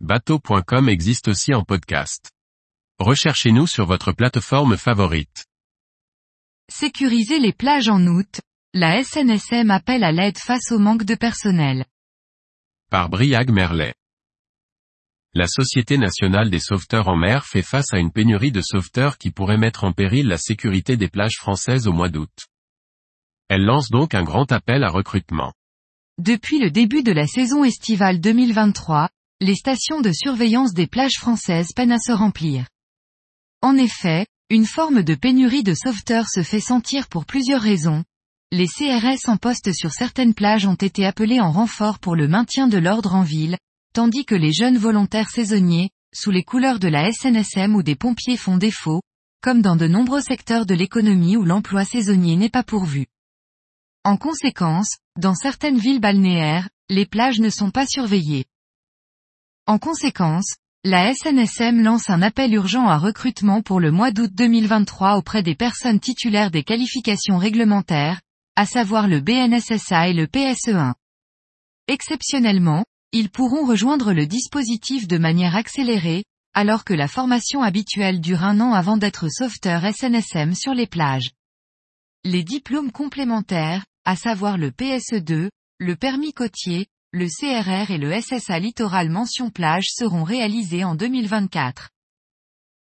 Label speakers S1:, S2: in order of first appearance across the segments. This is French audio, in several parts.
S1: bateau.com existe aussi en podcast. Recherchez-nous sur votre plateforme favorite.
S2: Sécuriser les plages en août, la SNSM appelle à l'aide face au manque de personnel.
S1: Par Briag Merlet. La Société nationale des sauveteurs en mer fait face à une pénurie de sauveteurs qui pourrait mettre en péril la sécurité des plages françaises au mois d'août. Elle lance donc un grand appel à recrutement.
S2: Depuis le début de la saison estivale 2023, les stations de surveillance des plages françaises peinent à se remplir. En effet, une forme de pénurie de sauveteurs se fait sentir pour plusieurs raisons. Les CRS en poste sur certaines plages ont été appelés en renfort pour le maintien de l'ordre en ville, tandis que les jeunes volontaires saisonniers, sous les couleurs de la SNSM ou des pompiers font défaut, comme dans de nombreux secteurs de l'économie où l'emploi saisonnier n'est pas pourvu. En conséquence, dans certaines villes balnéaires, les plages ne sont pas surveillées. En conséquence, la SNSM lance un appel urgent à recrutement pour le mois d'août 2023 auprès des personnes titulaires des qualifications réglementaires, à savoir le BNSSA et le PSE1. Exceptionnellement, ils pourront rejoindre le dispositif de manière accélérée, alors que la formation habituelle dure un an avant d'être sauveteur SNSM sur les plages. Les diplômes complémentaires, à savoir le PSE2, le permis côtier, le CRR et le SSA littoral mention plage seront réalisés en 2024.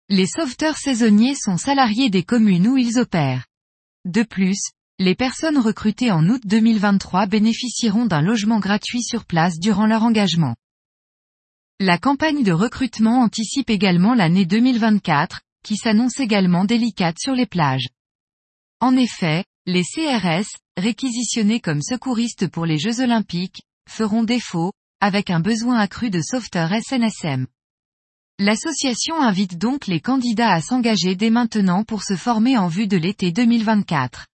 S2: Les sauveteurs saisonniers sont salariés des communes où ils opèrent. De plus, les personnes recrutées en août 2023 bénéficieront d'un logement gratuit sur place durant leur engagement. La campagne de recrutement anticipe également l'année 2024, qui s'annonce également délicate sur les plages. En effet, les CRS, réquisitionnés comme secouristes pour les Jeux Olympiques, feront défaut, avec un besoin accru de sauveteurs SNSM. L'association invite donc les candidats à s'engager dès maintenant pour se former en vue de l'été 2024.